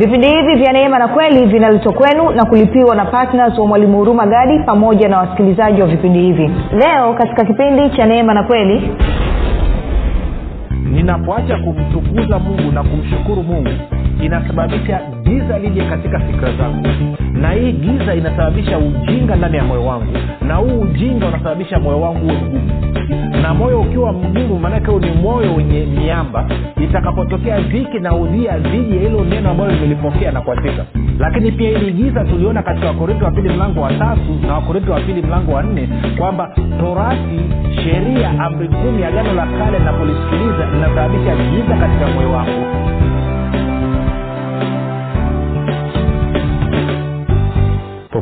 vipindi hivi vya neema na kweli vinaletwa kwenu na kulipiwa na ptns wa mwalimu huruma gadi pamoja na wasikilizaji wa vipindi hivi. Leo katika kipindi cha neema na kweli ninapoacha kumtukuza mungu na kumshukuru mungu inasababisha giza lije katika fikra zangu na hii giza inasababisha ujinga ndani ya moyo wangu. Na huu ujinga unasababisha moyo wangu uwe mgumu. Na moyo ukiwa mgumu maanake ni moyo wenye miamba. Itakapotokea dhiki na udhia dhidi ya hilo neno ambalo limelipokea na kuatika lakini pia hili giza tuliona katika wakorinto wa pili mlango wa tatu na wakorinto wa pili mlango wa nne kwamba torati sheria amri kumi agano la kale napolisikiliza linasababisha giza katika moyo wangu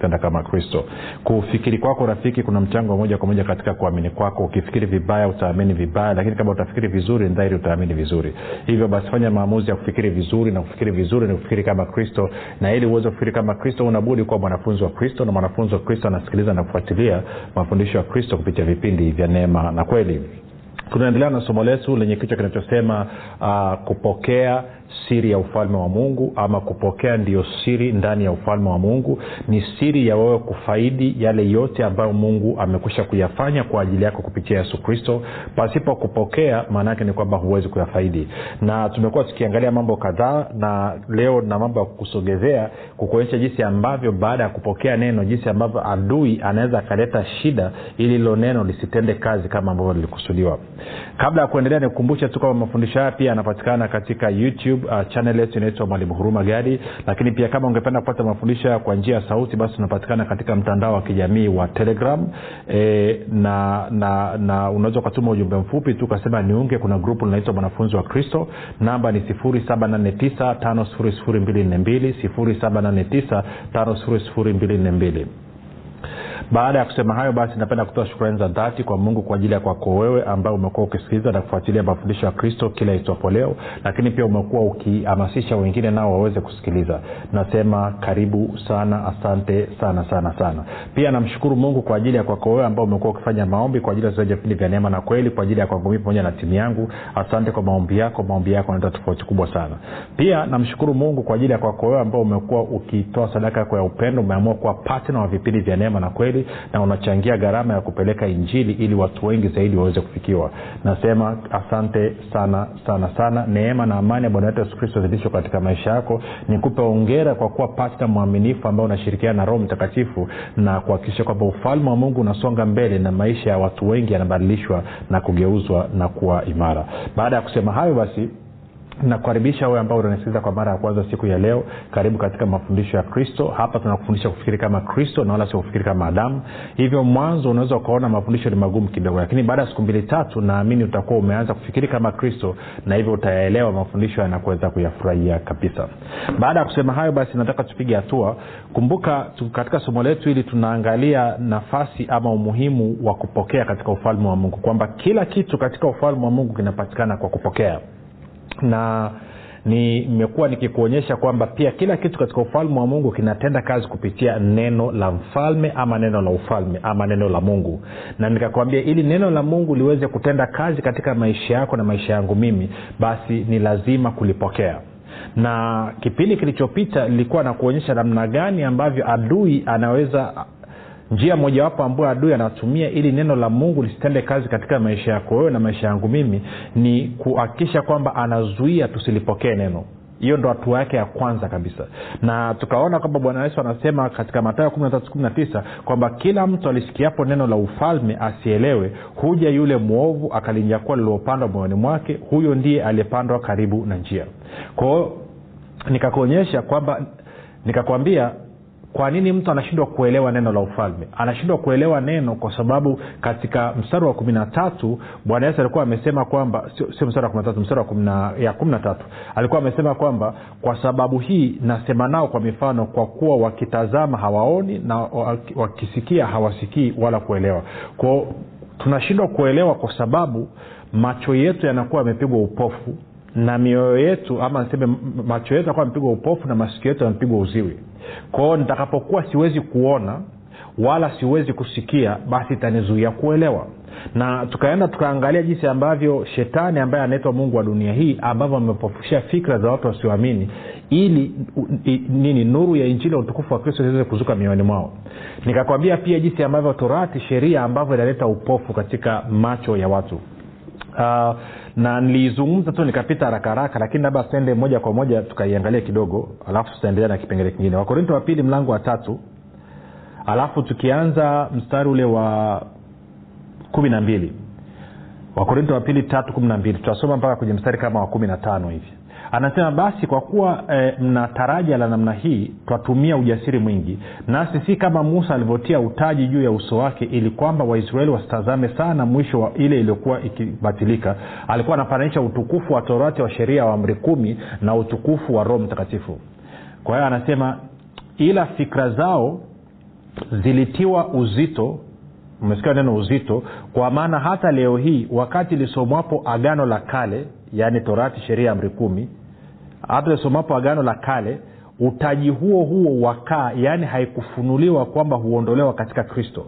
kutenda kama kristo. Kufikiri kwako rafiki kuna mchango moja kwa moja katika kuamini kwako. Ukifikiri vibaya utaamini vibaya lakini kama utafikiri vizuri dhahiri utaamini vizuri. Hivyo basi fanya maamuzi ya kufikiri vizuri na kufikiri vizuri ni kufikiri kama kristo. Na ili uweze kufikiri kama kristo unabudi kuwa mwanafunzi wa kristo na mwanafunzi wa kristo anasikiliza na kufuatilia mafundisho ya kristo kupitia vipindi vya neema na kweli. Tunaendelea na somo letu lenye kichwa kinachosema uh, kupokea siri ya ufalme wa mungu ama kupokea ndiyo siri ndani ya ufalme wa mungu ni siri ya wewe kufaidi yale yote ambayo mungu amekwisha kuyafanya kwa ajili yako kupitia yesu kristo. Pasipo kupokea maanaake ni kwamba huwezi kuyafaidi. Na tumekuwa tukiangalia mambo kadhaa na leo na mambo ya kukusogezea kukuonyesha jinsi ambavyo baada ya kupokea neno jinsi ambavyo adui anaweza akaleta shida ili hilo neno lisitende kazi kama ambavyo lilikusudiwa. Kabla ya kuendelea nikukumbushe tu kwamba mafundisho haya pia yanapatikana katika youtube uh, channel yetu inaitwa mwalimu huruma gadi. Lakini pia kama ungependa kupata mafundisho kwa njia ya sauti basi unapatikana katika mtandao wa kijamii wa telegram. E, na na na unaweza ukatuma ujumbe mfupi tu ukasema niunge. Kuna grupu linaitwa mwanafunzi wa kristo. Namba ni 789 5242 baada ya kusema hayo basi napenda kutoa shukrani za dhati kwa mungu kwa ajili ya kwako wewe ambaye umekuwa ukisikiliza na kufuatilia mafundisho ya kristo kila itwapo leo lakini pia umekuwa ukihamasisha wengine nao waweze kusikiliza. Nasema karibu sana asante sana sana sana. Pia namshukuru mungu kwa ajili ya kwako wewe ambao umekuwa ukifanya maombi kwa ajili ya zaji vipindi vya neema na kweli kwa ajili ya kwangu pamoja na timu yangu. Asante kwa maombi yako maombi yako analeta tofauti kubwa sana. Pia namshukuru mungu kwa ajili ya kwako wewe ambao umekuwa ukitoa sadaka yako ya upendo umeamua kuwa patna wa vipindi vya neema na kweli na unachangia gharama ya kupeleka injili ili watu wengi zaidi waweze kufikiwa. Nasema asante sana sana sana. Neema na amani ya bwana wetu yesu kristo zidishwa katika maisha yako. Nikupe ongera kwa kuwa pasta mwaminifu ambao unashirikiana na roho mtakatifu na kuhakikisha kwamba ufalme wa mungu unasonga mbele na maisha ya watu wengi yanabadilishwa na kugeuzwa na kuwa imara. Baada ya kusema hayo basi nakukaribisha wewe ambao unanisikiliza kwa mara ya kwanza siku ya leo. Karibu katika mafundisho ya kristo. Hapa tunakufundisha kufikiri kama kristo na wala sio kufikiri kama adamu. Hivyo mwanzo unaweza ukaona mafundisho ni magumu kidogo lakini baada ya siku mbili tatu naamini utakuwa umeanza kufikiri kama kristo na hivyo utayaelewa mafundisho yanakuweza kuyafurahia kabisa. Baada ya kusema hayo basi nataka tupige hatua. Kumbuka katika somo letu hili tunaangalia nafasi ama umuhimu wa kupokea katika ufalme wa mungu kwamba kila kitu katika ufalme wa mungu kinapatikana kwa kupokea na nimekuwa nikikuonyesha kwamba pia kila kitu katika ufalme wa mungu kinatenda kazi kupitia neno la mfalme ama neno la ufalme ama neno la mungu. Na nikakwambia ili neno la mungu liweze kutenda kazi katika maisha yako na maisha yangu mimi basi ni lazima kulipokea. Na kipindi kilichopita lilikuwa na kuonyesha namna gani ambavyo adui anaweza njia mojawapo ambayo adui anatumia ili neno la mungu lisitende kazi katika maisha yako wewe na maisha yangu mimi ni kuhakikisha kwamba anazuia tusilipokee neno. Hiyo ndo hatua yake ya kwanza kabisa. Na tukaona kwamba bwana yesu anasema katika matayo tisa kwamba kila mtu alisikiapo neno la ufalme asielewe huja yule mwovu akalinyakua lililopandwa moyoni mwake huyo ndiye aliyepandwa karibu na njia. Kwao nikakuonyesha kwamba nikakwambia kwa nini mtu anashindwa kuelewa neno la ufalme? Anashindwa kuelewa neno kwa sababu katika mstari wa kumi na tatu bwana yesu alikuwa amesema kwamba sio, sio mstari wa tatu mstari wa kumina, ya kumi na tatu. Alikuwa amesema kwamba kwa sababu hii nasema nao kwa mifano kwa kuwa wakitazama hawaoni na wakisikia hawasikii wala kuelewa. Kwao tunashindwa kuelewa kwa sababu macho yetu yanakuwa yamepigwa upofu na mioyo yetu ama niseme macho yetu yanakuwa yamepigwa upofu na masikio yetu yamepigwa uziwi kwao nitakapokuwa siwezi kuona wala siwezi kusikia basi itanizuia kuelewa. Na tukaenda tukaangalia jinsi ambavyo shetani ambaye anaitwa mungu wa dunia hii ambavyo amepofushia fikra za watu wasioamini ili nini nuru ya injili ya utukufu wa kristo iweze kuzuka mioyoni mwao. Nikakwambia pia jinsi ambavyo torati sheria ambavyo inaleta upofu katika macho ya watu. Uh, na niliizungumza tu nikapita haraka haraka lakini labda tuende moja kwa moja tukaiangalia kidogo alafu tutaendelea na kipengele kingine. Wakorinto wa pili mlango wa tatu alafu tukianza mstari ule wa kumi na mbili. Wakorinto wa pili tatu kumi na mbili. Tutasoma mpaka kwenye mstari kama wa kumi na tano hivi anasema basi kwa kuwa e, mna taraja la namna hii twatumia ujasiri mwingi. Nasi si kama musa alivyotia utaji juu ya uso wake ili kwamba waisraeli wasitazame sana mwisho wa ile iliyokuwa ikibatilika. Alikuwa anafananisha utukufu wa torati wa sheria wa amri kumi na utukufu wa roho mtakatifu. Kwa hiyo anasema ila fikra zao zilitiwa uzito umesikia neno uzito kwa maana hata leo hii wakati lisomwapo agano la kale yaani torati sheria amri kumi hata lisomapo agano la kale utaji huo huo wakaa yaani haikufunuliwa kwamba huondolewa katika kristo.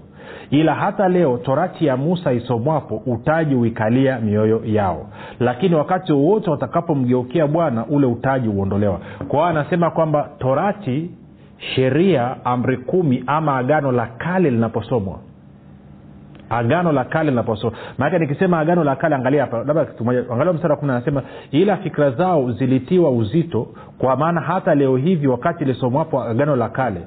Ila hata leo torati ya musa isomwapo utaji huikalia mioyo yao. Lakini wakati wowote watakapomgeukia bwana ule utaji huondolewa. Kwa hiyo anasema kwamba torati sheria amri kumi ama agano la kale linaposomwa agano la kale linaposoma maanake nikisema agano la kale angalia hapa labda kitu moja angalia mstari wa kumi anasema ila fikra zao zilitiwa uzito kwa maana hata leo hivi wakati ilisomwapo agano la kale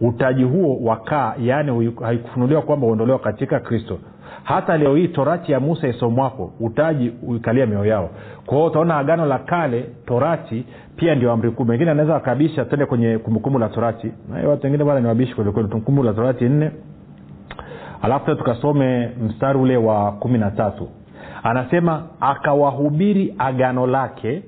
utaji huo wakaa yaani haikufunuliwa kwamba uondolewa katika kristo. Hata leo hii torati ya musa isomwapo utaji uikalia mioyo yao. Kwa utaona agano la kale torati pia ndio amri kumi wengine anaweza wakabisha tende kwenye kumbukumbu la torati. Watu wengine bana ni wabishi kwelikweli kumbukumbu la torati nne alafu tukasome mstari ule wa kumi na tatu anasema akawahubiri agano lake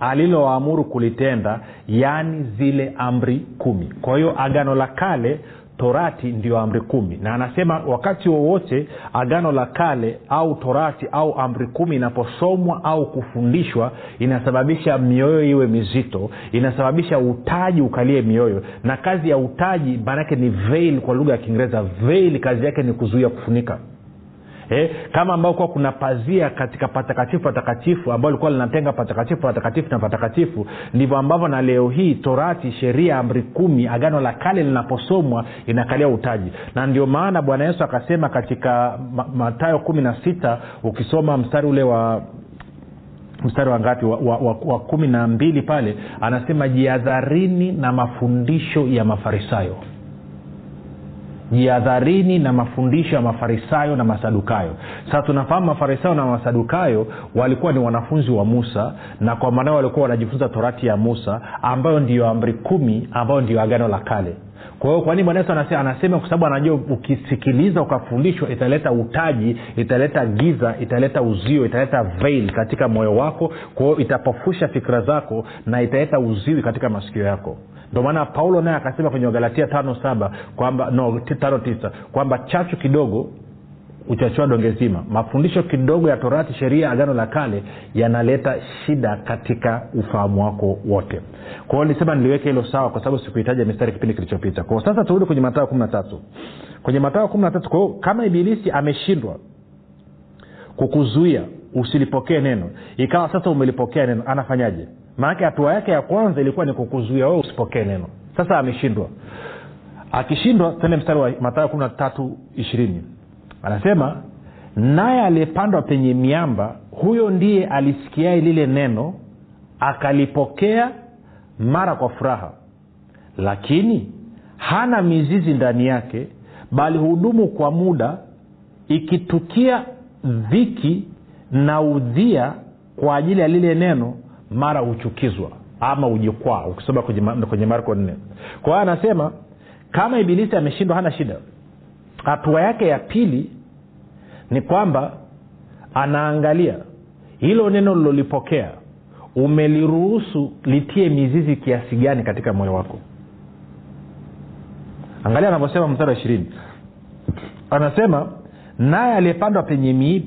alilowaamuru kulitenda yaani zile amri kumi. Kwa hiyo agano la kale torati ndio amri kumi. Na anasema wakati wowote agano la kale au torati au amri kumi inaposomwa au kufundishwa inasababisha mioyo iwe mizito inasababisha utaji ukalie mioyo. Na kazi ya utaji maanake ni veil kwa lugha ya kiingereza veil kazi yake ni kuzuia kufunika eh, kama ambao kuwa kuna pazia katika patakatifu patakatifu ambao likuwa linatenga patakatifu patakatifu na patakatifu ndivyo ambavyo na leo hii torati sheria amri kumi agano la kale linaposomwa inakalia utaji. Na ndio maana bwana yesu akasema katika matayo kumi na sita ukisoma mstari ule wa mstari wa ngapi wa, wa, wa, wa kumi na mbili pale anasema jiadharini na mafundisho ya mafarisayo jihadharini na mafundisho ya mafarisayo na masadukayo. Sasa tunafahamu mafarisayo na masadukayo walikuwa ni wanafunzi wa musa na kwa maanao walikuwa wanajifunza torati ya musa ambayo ndiyo amri kumi ambayo ndiyo agano la kale. Kwa hiyo kwani bwana anasema, anasema? Kwa sababu anajua ukisikiliza ukafundishwa italeta utaji italeta giza italeta uzio italeta veil katika moyo wako. Kwa hiyo itapofusha fikira zako na italeta uziwi katika masikio yako ndio maana paulo naye akasema kwenye wagalatia tano saba kwamba no tano tisa kwamba chachu kidogo uchachua donge zima. Mafundisho kidogo ya torati sheria agano la kale yanaleta shida katika ufahamu wako wote. Kwao nisema niliweke hilo sawa kwa sababu sikuhitaji mistari kipindi kilichopita. Kwao sasa turudi kwenye matayo kumi na tatu. Kwenye matayo kumi na tatu kwa kama ibilisi ameshindwa kukuzuia usilipokee neno ikawa sasa umelipokea neno anafanyaje maanake hatua yake ya kwanza ilikuwa ni kukuzuia wewe usipokee neno. Sasa ameshindwa. Akishindwa tende mstari wa matayo kumi na tatu ishirini. Anasema naye aliyepandwa penye miamba huyo ndiye alisikiae lile neno akalipokea mara kwa furaha. Lakini hana mizizi ndani yake bali hudumu kwa muda ikitukia dhiki na udhia kwa ajili ya lile neno mara huchukizwa ama ujikwaa ukisoma kwenye, marko nne. Kwa hiyo anasema kama ibilisi ameshindwa hana shida. Hatua yake ya pili ni kwamba anaangalia hilo neno lilolipokea umeliruhusu litie mizizi kiasi gani katika moyo wako? Angalia anavyosema mstari wa ishirini. Anasema naye aliyepandwa penye, mi,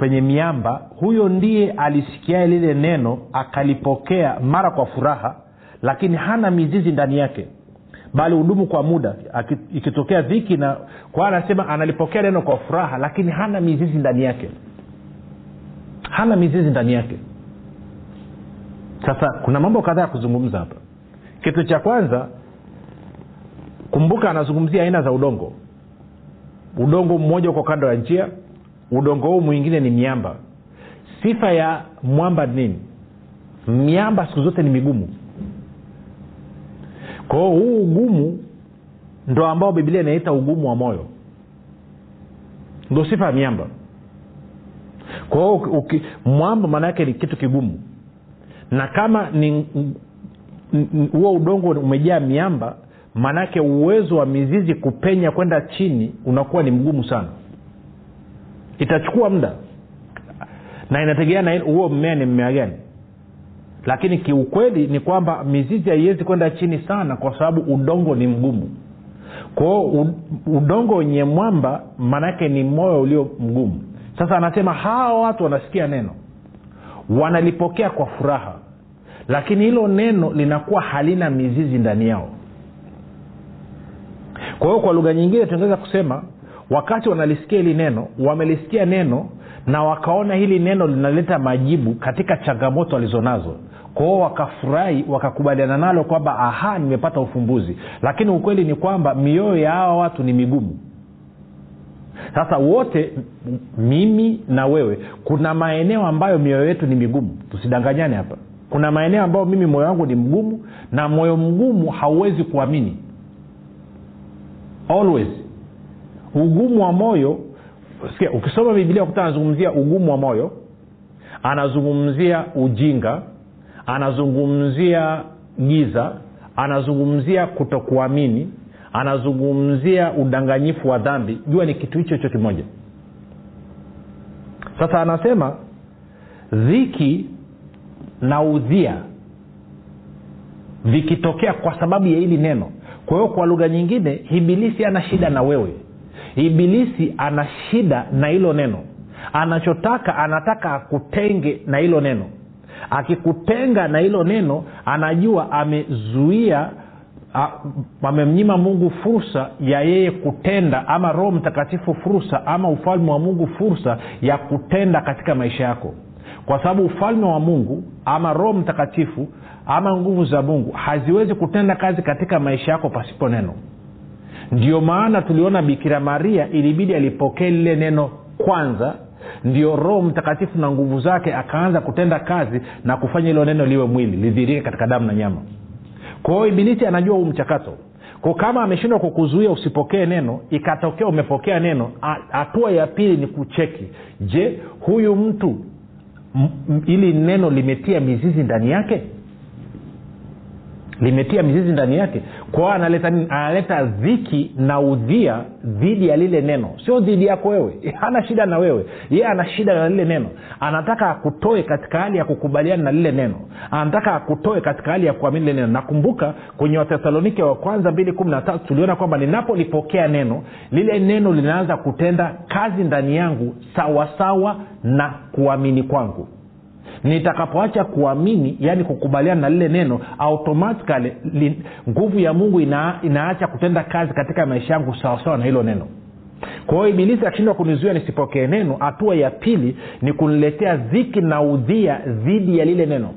penye miamba huyo ndiye alisikia lile neno akalipokea mara kwa furaha lakini hana mizizi ndani yake. Bali hudumu kwa muda. Ikitokea dhiki na kwa anasema analipokea neno kwa furaha lakini hana mizizi ndani yake. Hana mizizi ndani yake. Sasa kuna mambo kadhaa ya kuzungumza hapa. Kitu cha kwanza kumbuka anazungumzia aina za udongo udongo mmoja uko kando ya njia udongo huu mwingine ni miamba. Sifa ya mwamba nini? Miamba siku zote ni migumu. Kwao huu ugumu ndo ambao biblia inaita ugumu wa moyo. Ndo sifa ya miamba. Kwao mwamba maana yake ni kitu kigumu. Na kama ni huo udongo umejaa miamba maanake uwezo wa mizizi kupenya kwenda chini unakuwa ni mgumu sana. Itachukua muda. Na inategemea na huo mmea ni mmea gani. Lakini kiukweli ni kwamba mizizi haiwezi kwenda chini sana kwa sababu udongo ni mgumu. Kwao udongo wenye mwamba maanaake ni moyo ulio mgumu. Sasa anasema hawa watu wanasikia neno. Wanalipokea kwa furaha. Lakini hilo neno linakuwa halina mizizi ndani yao kwa hiyo kwa lugha nyingine tunaweza kusema wakati wanalisikia hili neno wamelisikia neno na wakaona hili neno linaleta majibu katika changamoto walizonazo. Kwao wakafurahi wakakubaliana nalo kwamba aha nimepata ufumbuzi. Lakini ukweli ni kwamba mioyo ya hawa watu ni migumu. Sasa wote mimi na wewe kuna maeneo ambayo mioyo yetu ni migumu. Tusidanganyane hapa. Kuna maeneo ambayo mimi moyo wangu ni mgumu na moyo mgumu hauwezi kuamini always. Ugumu wa moyo sikia ukisoma biblia ukuta anazungumzia ugumu wa moyo anazungumzia ujinga anazungumzia giza anazungumzia kutokuamini anazungumzia udanganyifu wa dhambi. Jua ni kitu hicho hicho kimoja. Sasa anasema dhiki na udhia vikitokea kwa sababu ya hili neno kwa hiyo kwa lugha nyingine ibilisi ana shida na wewe. Ibilisi ana shida na hilo neno. Anachotaka anataka akutenge na hilo neno. Akikutenga na hilo neno anajua amezuia amemnyima mungu fursa ya yeye kutenda ama roho mtakatifu fursa ama ufalme wa mungu fursa ya kutenda katika maisha yako kwa sababu ufalme wa mungu ama roho mtakatifu ama nguvu za mungu haziwezi kutenda kazi katika maisha yako pasipo neno. Ndio maana tuliona bikira maria ilibidi alipokee lile neno kwanza ndio roho mtakatifu na nguvu zake akaanza kutenda kazi na kufanya hilo neno liwe mwili lidhirike katika damu na nyama. Kwa hiyo ibilisi anajua huu mchakato. Ko kama ameshindwa kukuzuia usipokee neno ikatokea umepokea neno hatua ya pili ni kucheki. Je huyu mtu ili neno limetia mizizi ndani yake? Limetia mizizi ndani yake kwao analeta analeta dhiki na udhia dhidi ya lile neno. Sio dhidi yako wewe. Hana shida na wewe. Yeye ana shida na lile neno. Anataka akutoe katika hali ya kukubaliana na lile neno. Anataka akutoe katika hali ya kuamini lile neno. Nakumbuka kwenye wathesalonike wa kwanza mbili kumi tuliona kwamba ninapolipokea neno lile neno linaanza kutenda kazi ndani yangu sawasawa sawa na kuamini kwangu nitakapoacha kuamini yaani kukubaliana na lile neno automatikali nguvu ya mungu ina, inaacha kutenda kazi katika maisha yangu sawasawa na hilo neno. Kwa hiyo ibilisi akishindwa kunizuia nisipokee neno hatua ya pili ni kuniletea dhiki na udhia dhidi ya lile neno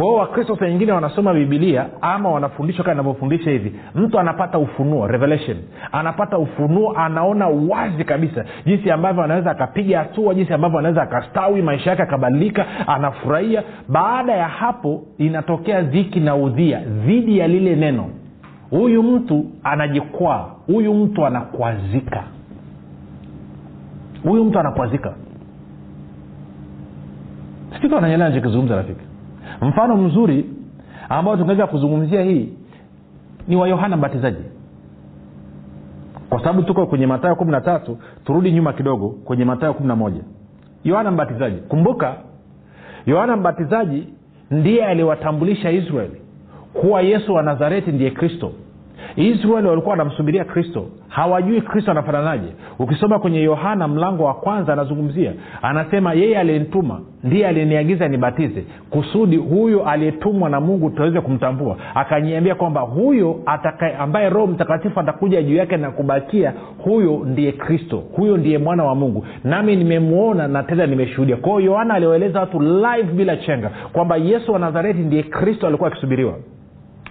kwa wakristo saa wanasoma bibilia ama wanafundishwa kaa inavyofundisha hivi. Mtu anapata ufunuo revelation. Anapata ufunuo anaona wazi kabisa jinsi ambavyo anaweza akapiga hatua jinsi ambavyo anaweza akastawi maisha yake akabadilika anafurahia. Baada ya hapo inatokea dhiki na udhia dhidi ya lile neno. Huyu mtu anajikwaa huyu mtu anakwazika. Huyu mtu anakwazika. Sikitu ananyelea nachokizungumza rafiki mfano mzuri ambao tungeweza kuzungumzia hii ni wa yohana mbatizaji. Kwa sababu tuko kwenye matayo kumi na tatu turudi nyuma kidogo kwenye matayo kumi na moja. Yohana mbatizaji kumbuka yohana mbatizaji ndiye aliwatambulisha israeli kuwa yesu wa nazareti ndiye kristo israeli walikuwa wanamsubiria kristo. Hawajui kristo anafananaje. Ukisoma kwenye yohana mlango wa kwanza anazungumzia anasema yeye aliyenituma ndiye aliyeniagiza nibatize. Kusudi huyo aliyetumwa na mungu tuweze kumtambua. Akaniambia kwamba huyo ataka, ambaye roho mtakatifu atakuja juu yake na kubakia huyo ndiye kristo. Huyo ndiye mwana wa mungu. Nami nimemwona na tena nimeshuhudia. Kwao yohana aliwaeleza watu live bila chenga kwamba yesu wa nazareti ndiye kristo alikuwa akisubiriwa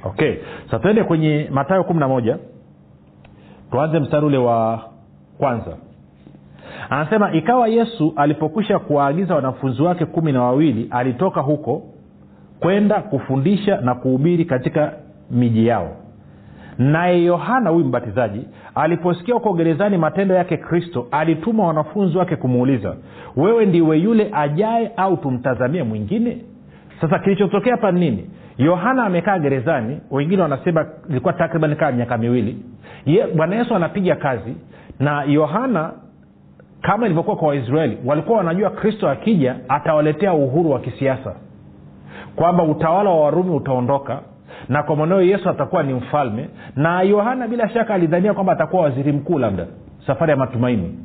okay. Sa tuende kwenye matayo kumi na moja. Tuanze mstari ule wa kwanza. Anasema ikawa yesu alipokwisha kuwaagiza wanafunzi wake kumi na wawili alitoka huko kwenda kufundisha na kuhubiri katika miji yao. Naye yohana huyu mbatizaji aliposikia huko gerezani matendo yake kristo alituma wanafunzi wake kumuuliza wewe ndiwe yule ajaye au tumtazamie mwingine sasa kilichotokea hapa nini yohana amekaa gerezani wengine wanasema ilikuwa takriban kaa miaka miwili. Bwana yesu anapiga kazi na yohana kama ilivyokuwa kwa waisraeli walikuwa wanajua kristo akija atawaletea uhuru wa kisiasa. Kwamba utawala wa warumi utaondoka na kwa mwanao yesu atakuwa ni mfalme na yohana bila shaka alidhania kwamba atakuwa waziri mkuu labda. Safari ya matumaini.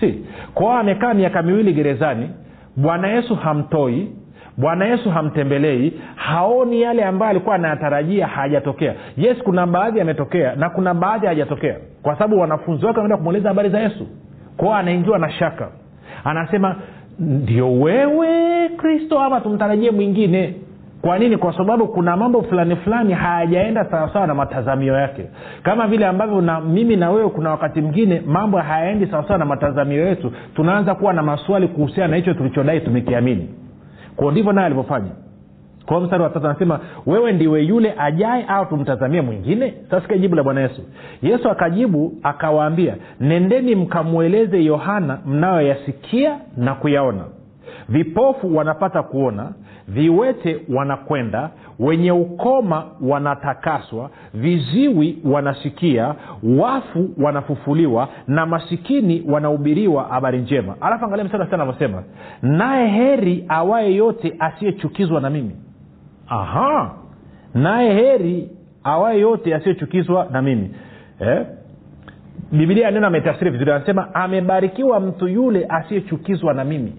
Si kwao amekaa miaka miwili gerezani bwana yesu hamtoi bwana yesu hamtembelei haoni yale ambayo alikuwa anayatarajia hayajatokea. Yes kuna baadhi yametokea na kuna baadhi hayajatokea kwa sababu wanafunzi wake wanaenda kumweleza habari za yesu. Kwao anaingiwa na shaka. Anasema ndio wewe kristo ama tumtarajie mwingine? Kwa nini? Kwa sababu kuna mambo fulani fulani hayajaenda sawasawa na matazamio yake. Kama vile ambavyo na mimi na wewe kuna wakati mwingine mambo hayaendi sawasawa na matazamio yetu tunaanza kuwa na maswali kuhusiana na hicho tulichodai tumekiamini kwao ndivyo naye alivyofanya. Kwa mstari wa tatu anasema wewe ndiwe yule ajaye au tumtazamie mwingine? Sasikia jibu la bwana yesu. Yesu akajibu akawaambia nendeni mkamweleze yohana mnayoyasikia na kuyaona. Vipofu wanapata kuona viwete wanakwenda wenye ukoma wanatakaswa viziwi wanasikia wafu wanafufuliwa na masikini wanahubiriwa habari njema. Alafu angalia msara sana anavyosema naye heri awaye yote asiyechukizwa na mimi. Aha! Naye heri awaye yote asiyechukizwa na mimi. Eh? bibilia neno ametafsiri vizuri anasema amebarikiwa mtu yule asiyechukizwa na mimi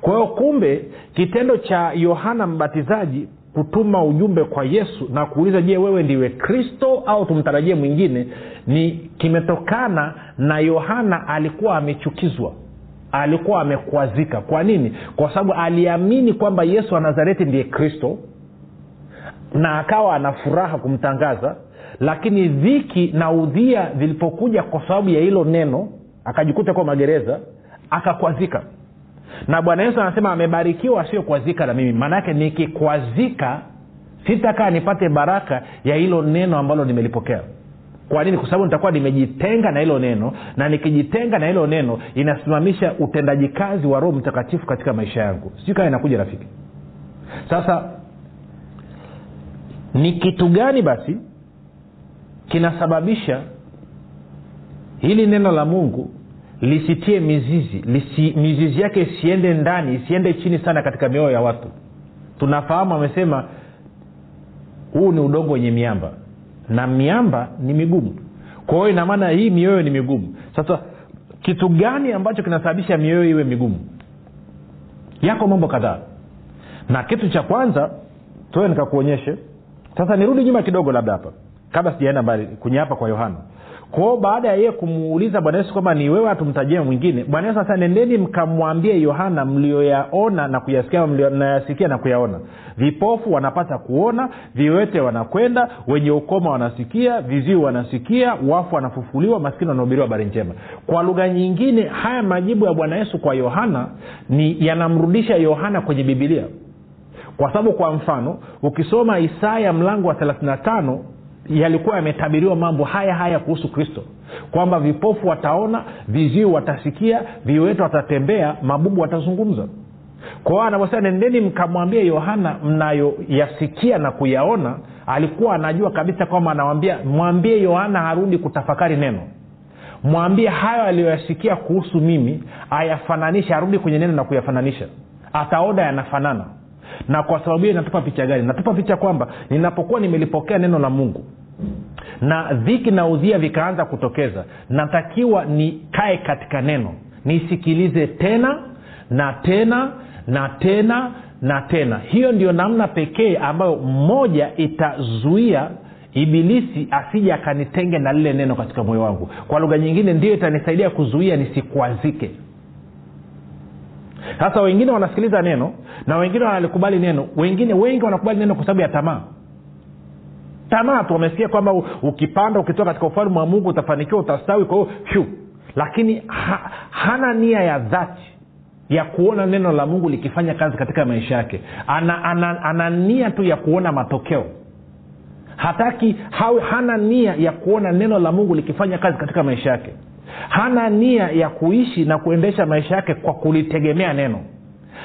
kwa hiyo kumbe kitendo cha yohana mbatizaji kutuma ujumbe kwa yesu na kuuliza je wewe ndiwe kristo au tumtarajie mwingine? ni kimetokana na yohana alikuwa amechukizwa alikuwa amekwazika. Kwa nini? Kwa sababu aliamini kwamba yesu wa nazareti ndiye kristo na akawa ana furaha kumtangaza lakini dhiki na udhia vilipokuja kwa sababu ya hilo neno akajikuta kwa magereza akakwazika na bwana yesu anasema amebarikiwa asiyokwazika na mimi. Maanaake nikikwazika sitakaa nipate baraka ya hilo neno ambalo nimelipokea. Kwa nini? Kwa sababu nitakuwa nimejitenga na hilo neno na nikijitenga na hilo neno inasimamisha utendaji kazi wa roho mtakatifu katika maisha yangu. Sijui kama inakuja rafiki. Sasa ni kitu gani basi kinasababisha hili neno la mungu lisitie mizizi lisi, mizizi yake isiende ndani isiende chini sana katika mioyo ya watu. Tunafahamu amesema huu ni udongo wenye miamba na miamba ni migumu. Kwa hiyo inamaana hii mioyo ni migumu. Sasa kitu gani ambacho kinasababisha mioyo iwe migumu? Yako mambo kadhaa. Na kitu cha kwanza toe nikakuonyeshe. Sasa nirudi nyuma kidogo labda hapa kabla sijaenda mbali kwenye hapa kwa yohana kwao baada ya yeye kumuuliza bwana yesu kwamba ni wewe hatumtajia mwingine bwana yesu sasa nendeni mkamwambie yohana mlioyaona na kuyasikia mnayasikia na kuyaona. Vipofu wanapata kuona viwete wanakwenda wenye ukoma wanasikia viziwi wanasikia wafu wanafufuliwa maskini wanahubiriwa habari njema. Kwa lugha nyingine haya majibu ya bwana yesu kwa yohana ni yanamrudisha yohana kwenye bibilia kwa sababu kwa mfano ukisoma isaya mlango wa 35 yalikuwa yametabiriwa mambo haya haya kuhusu kristo. Kwamba vipofu wataona viziwi watasikia viwete watatembea mabubu watazungumza. Kwa hiyo anavyosema nendeni mkamwambia yohana mnayoyasikia na kuyaona alikuwa anajua kabisa kwamba anawambia mwambie yohana arudi kutafakari neno. Mwambie hayo aliyoyasikia kuhusu mimi ayafananishe arudi kwenye neno na kuyafananisha. Ataona yanafanana. Na kwa sababu hiyo inatupa picha gani? Natupa picha kwamba ninapokuwa nimelipokea neno la mungu na dhiki na udhia vikaanza kutokeza. Natakiwa nikae katika neno. Nisikilize tena na tena na tena na tena. Hiyo ndio namna pekee ambayo mmoja itazuia ibilisi asija akanitenge na lile neno katika moyo wangu. Kwa lugha nyingine ndio itanisaidia kuzuia nisikwazike. Sasa wengine wanasikiliza neno na wengine wanalikubali neno. Wengine wengi wanakubali neno kwa sababu ya tamaa tamaa tu wamesikia kwamba ukipanda ukitoka katika ufalme wa mungu utafanikiwa utastawi kwa hiyo lakini ha, hana nia ya dhati ya kuona neno la mungu likifanya kazi katika maisha yake. Ana, ana, ana nia tu ya kuona matokeo. Hataki hawe, hana nia ya kuona neno la mungu likifanya kazi katika maisha yake. Hana nia ya kuishi na kuendesha maisha yake kwa kulitegemea neno.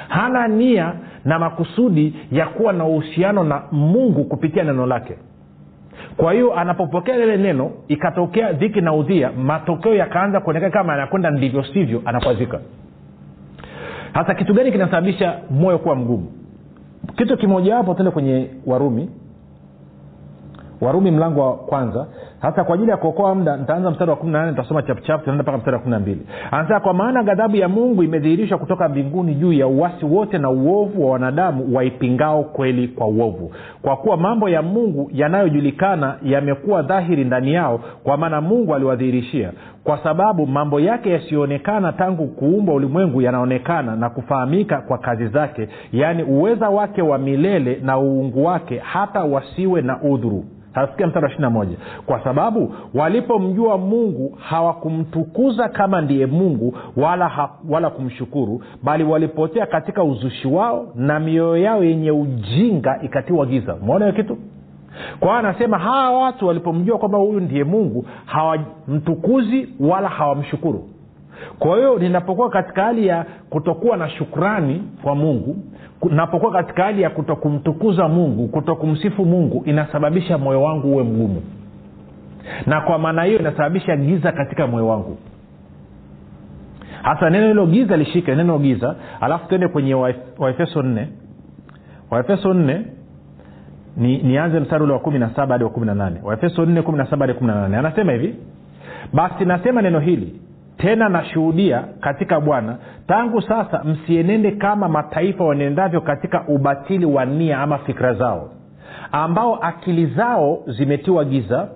Hana nia na makusudi ya kuwa na uhusiano na mungu kupitia neno lake kwa hiyo anapopokea lile neno ikatokea dhiki na udhia matokeo yakaanza kuonekana kama anakwenda ndivyo sivyo anakwazika. Hasa kitu gani kinasababisha moyo kuwa mgumu? Kitu kimojawapo tende kwenye warumi warumi mlango wa kwanza hasa kwa ajili ya kuokoa muda nitaanza mstari wa kumi na nane tunaenda mpaka mstari wa kumi na anasema kwa maana ghadhabu ya mungu imedhihirishwa kutoka mbinguni juu ya uwasi wote na uovu wa wanadamu waipingao kweli kwa uovu. Kwa kuwa mambo ya mungu yanayojulikana yamekuwa dhahiri ndani yao kwa maana mungu aliwadhihirishia. Kwa sababu mambo yake yasiyoonekana tangu kuumbwa ulimwengu yanaonekana na kufahamika kwa kazi zake yaani uweza wake wa milele na uungu wake hata wasiwe na udhuru tasikia mstari wa ishiri moja. Kwa sababu walipomjua mungu hawakumtukuza kama ndiye mungu wala, ha, wala kumshukuru bali walipotea katika uzushi wao na mioyo yao yenye ujinga ikatiwa giza. Mwona hiyo kitu? Kwa hiyo anasema hawa watu walipomjua kwamba huyu ndiye mungu hawamtukuzi wala hawamshukuru. Kwa hiyo ninapokuwa katika hali ya kutokuwa na shukrani kwa mungu napokuwa katika hali ya kutokumtukuza mungu kutokumsifu mungu inasababisha moyo wangu uwe mgumu. Na kwa maana hiyo inasababisha giza katika moyo wangu. Hasa neno hilo giza lishike neno giza. Alafu tuende kwenye waefeso nne. Waefeso nne ni nianze mstari ule wa kumi na saba hadi wa kumi na nane. Waefeso nne kumi na saba hadi kumi na nane. Anasema hivi basi nasema neno hili tena nashuhudia katika bwana tangu sasa msienende kama mataifa wanaendavyo katika ubatili wa nia ama fikira zao ambao akili zao zimetiwa giza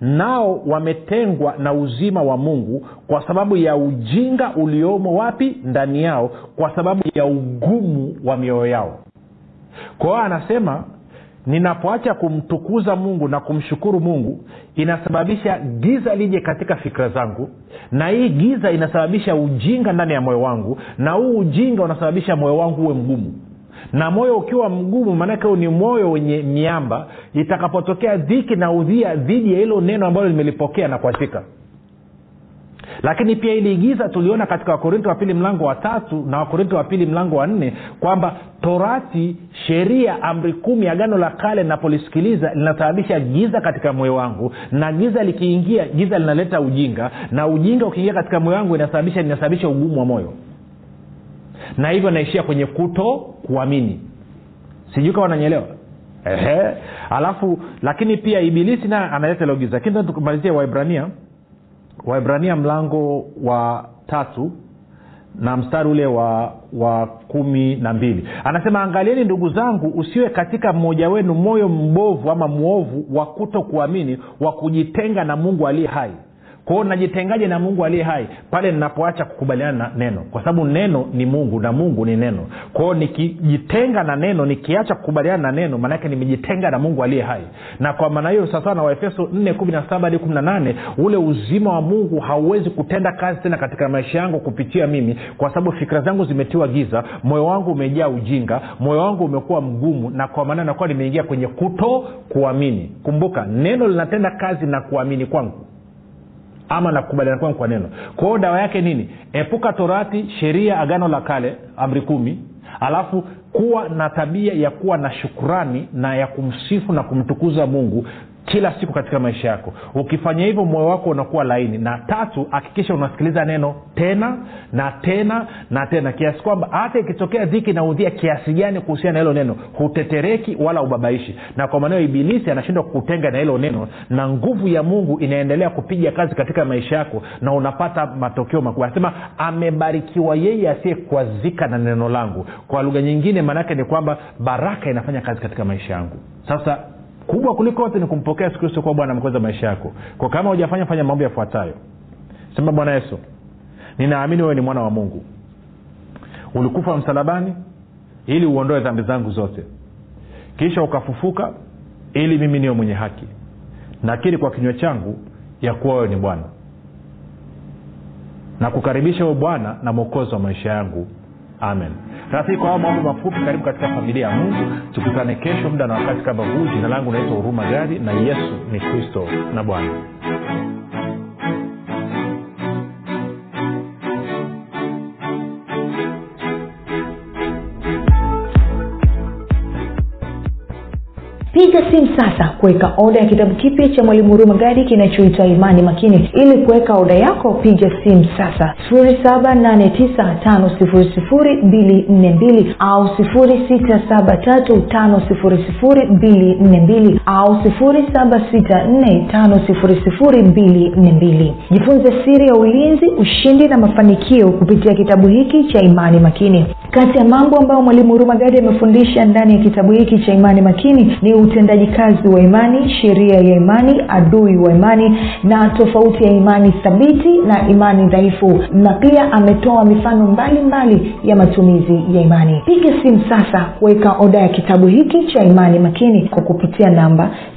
nao wametengwa na uzima wa mungu kwa sababu ya ujinga uliomo wapi? Ndani yao kwa sababu ya ugumu wa mioyo yao. Kwa hiyo anasema ninapoacha kumtukuza mungu na kumshukuru mungu inasababisha giza lije katika fikira zangu na hii giza inasababisha ujinga ndani ya moyo wangu na huu ujinga unasababisha moyo wangu uwe mgumu. Na moyo ukiwa mgumu maanake ni moyo wenye miamba itakapotokea dhiki na udhia dhidi ya hilo neno ambalo limelipokea na kuashika lakini pia ili giza tuliona katika wakorinto wa pili mlango wa tatu na wakorinto wa pili mlango wa nne kwamba torati sheria amri kumi agano la kale linapolisikiliza linasababisha giza katika moyo wangu. Na giza likiingia giza linaleta ujinga. Na ujinga ukiingia katika moyo wangu inasababisha inasababisha ugumu wa moyo. Na hivyo naishia kwenye kuto kuamini. Sijui kama nanyeelewa alafu lakini pia ibilisi naye analeta ilo giza. Lakini tumalizie waibrania waibrania mlango wa tatu na mstari ule wa wa kumi na mbili. Anasema angalieni ndugu zangu usiwe katika mmoja wenu moyo mbovu ama mwovu wa kuto kuamini wa kujitenga na mungu aliye hai kwao najitengaje na mungu aliye hai? Pale ninapoacha kukubaliana na neno. Kwa sababu neno ni mungu na mungu ni neno. Kwao nikijitenga na neno nikiacha kukubaliana na neno maanake nimejitenga na mungu aliye hai. Na kwa maana hiyo sawasawa na waefeso 417 hadi 18 ule uzima wa mungu hauwezi kutenda kazi tena katika maisha yangu kupitia mimi kwa sababu fikira zangu zimetiwa giza moyo wangu umejaa ujinga moyo wangu umekuwa mgumu na kwa maana nakuwa nimeingia kwenye kuto kuamini kumbuka neno linatenda kazi na kuamini kwangu ama nakubaliana kwangu kwa neno. Kwa hiyo dawa yake nini? Epuka torati sheria agano la kale amri kumi. Alafu kuwa na tabia ya kuwa na shukurani na ya kumsifu na kumtukuza mungu kila siku katika maisha yako. Ukifanya hivyo moyo wako unakuwa laini. Na tatu hakikisha unasikiliza neno tena na tena na tena. Kiasi kwamba hata ikitokea dhiki naudhia kiasi gani kuhusiana na hilo neno hutetereki wala ubabaishi na kwa maneo ibilisi anashindwa kutenga na hilo neno na nguvu ya mungu inaendelea kupiga kazi katika maisha yako na unapata matokeo makubwa. Anasema amebarikiwa yeye asiyekwazika na neno langu. Kwa lugha nyingine maanaake ni kwamba baraka inafanya kazi katika maisha yangu. Sasa kubwa kuliko yote ni kumpokea yesu kristo kuwa bwana mkoza maisha yako. Kwa kama hujafanya fanya mambo yafuatayo. Sema bwana yesu ninaamini wewe ni mwana wa mungu. Ulikufa msalabani ili uondoe dhambi zangu zote. Kisha ukafufuka ili mimi niwe mwenye haki. Nakiri kwa kinywa changu ya kuwa wewe ni bwana. Na kukaribisha wewe bwana na mwokozi wa maisha yangu amen. Sasa kwa hao mambo mafupi karibu katika familia ya mungu. Tukutane kesho muda na wakati kama huu. Jina langu naitwa huruma gari na yesu ni kristo na bwana piga simu sasa kuweka oda ya kitabu kipya cha mwalimu huruma gadi kinachoitwa imani makini. Ili kuweka oda yako piga simu sasa. 7895242 au 6735242 au 7645242 jifunze siri ya ulinzi ushindi na mafanikio kupitia kitabu hiki cha imani makini. Kati ya mambo ambayo mwalimu huruma gadi amefundisha ndani ya kitabu hiki cha imani makini ni utendaji kazi wa imani sheria ya imani adui wa imani na tofauti ya imani thabiti na imani dhaifu. Na pia ametoa mifano mbalimbali mbali ya matumizi ya imani. Piga simu sasa kuweka oda ya kitabu hiki cha imani makini kwa kupitia namba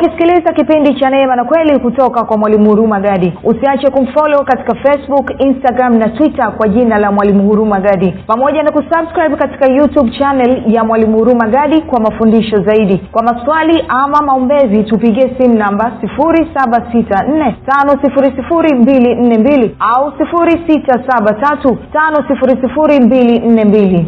ukisikiliza kipindi cha neema na kweli kutoka kwa mwalimu huruma gadi usiache kumfolo katika facebook instagram na twitter kwa jina la mwalimu huruma gadi. Pamoja na kusubscribe katika youtube channel ya mwalimu huruma gadi kwa mafundisho zaidi. Kwa maswali ama maombezi tupigie simu namba 7645242 au 6735242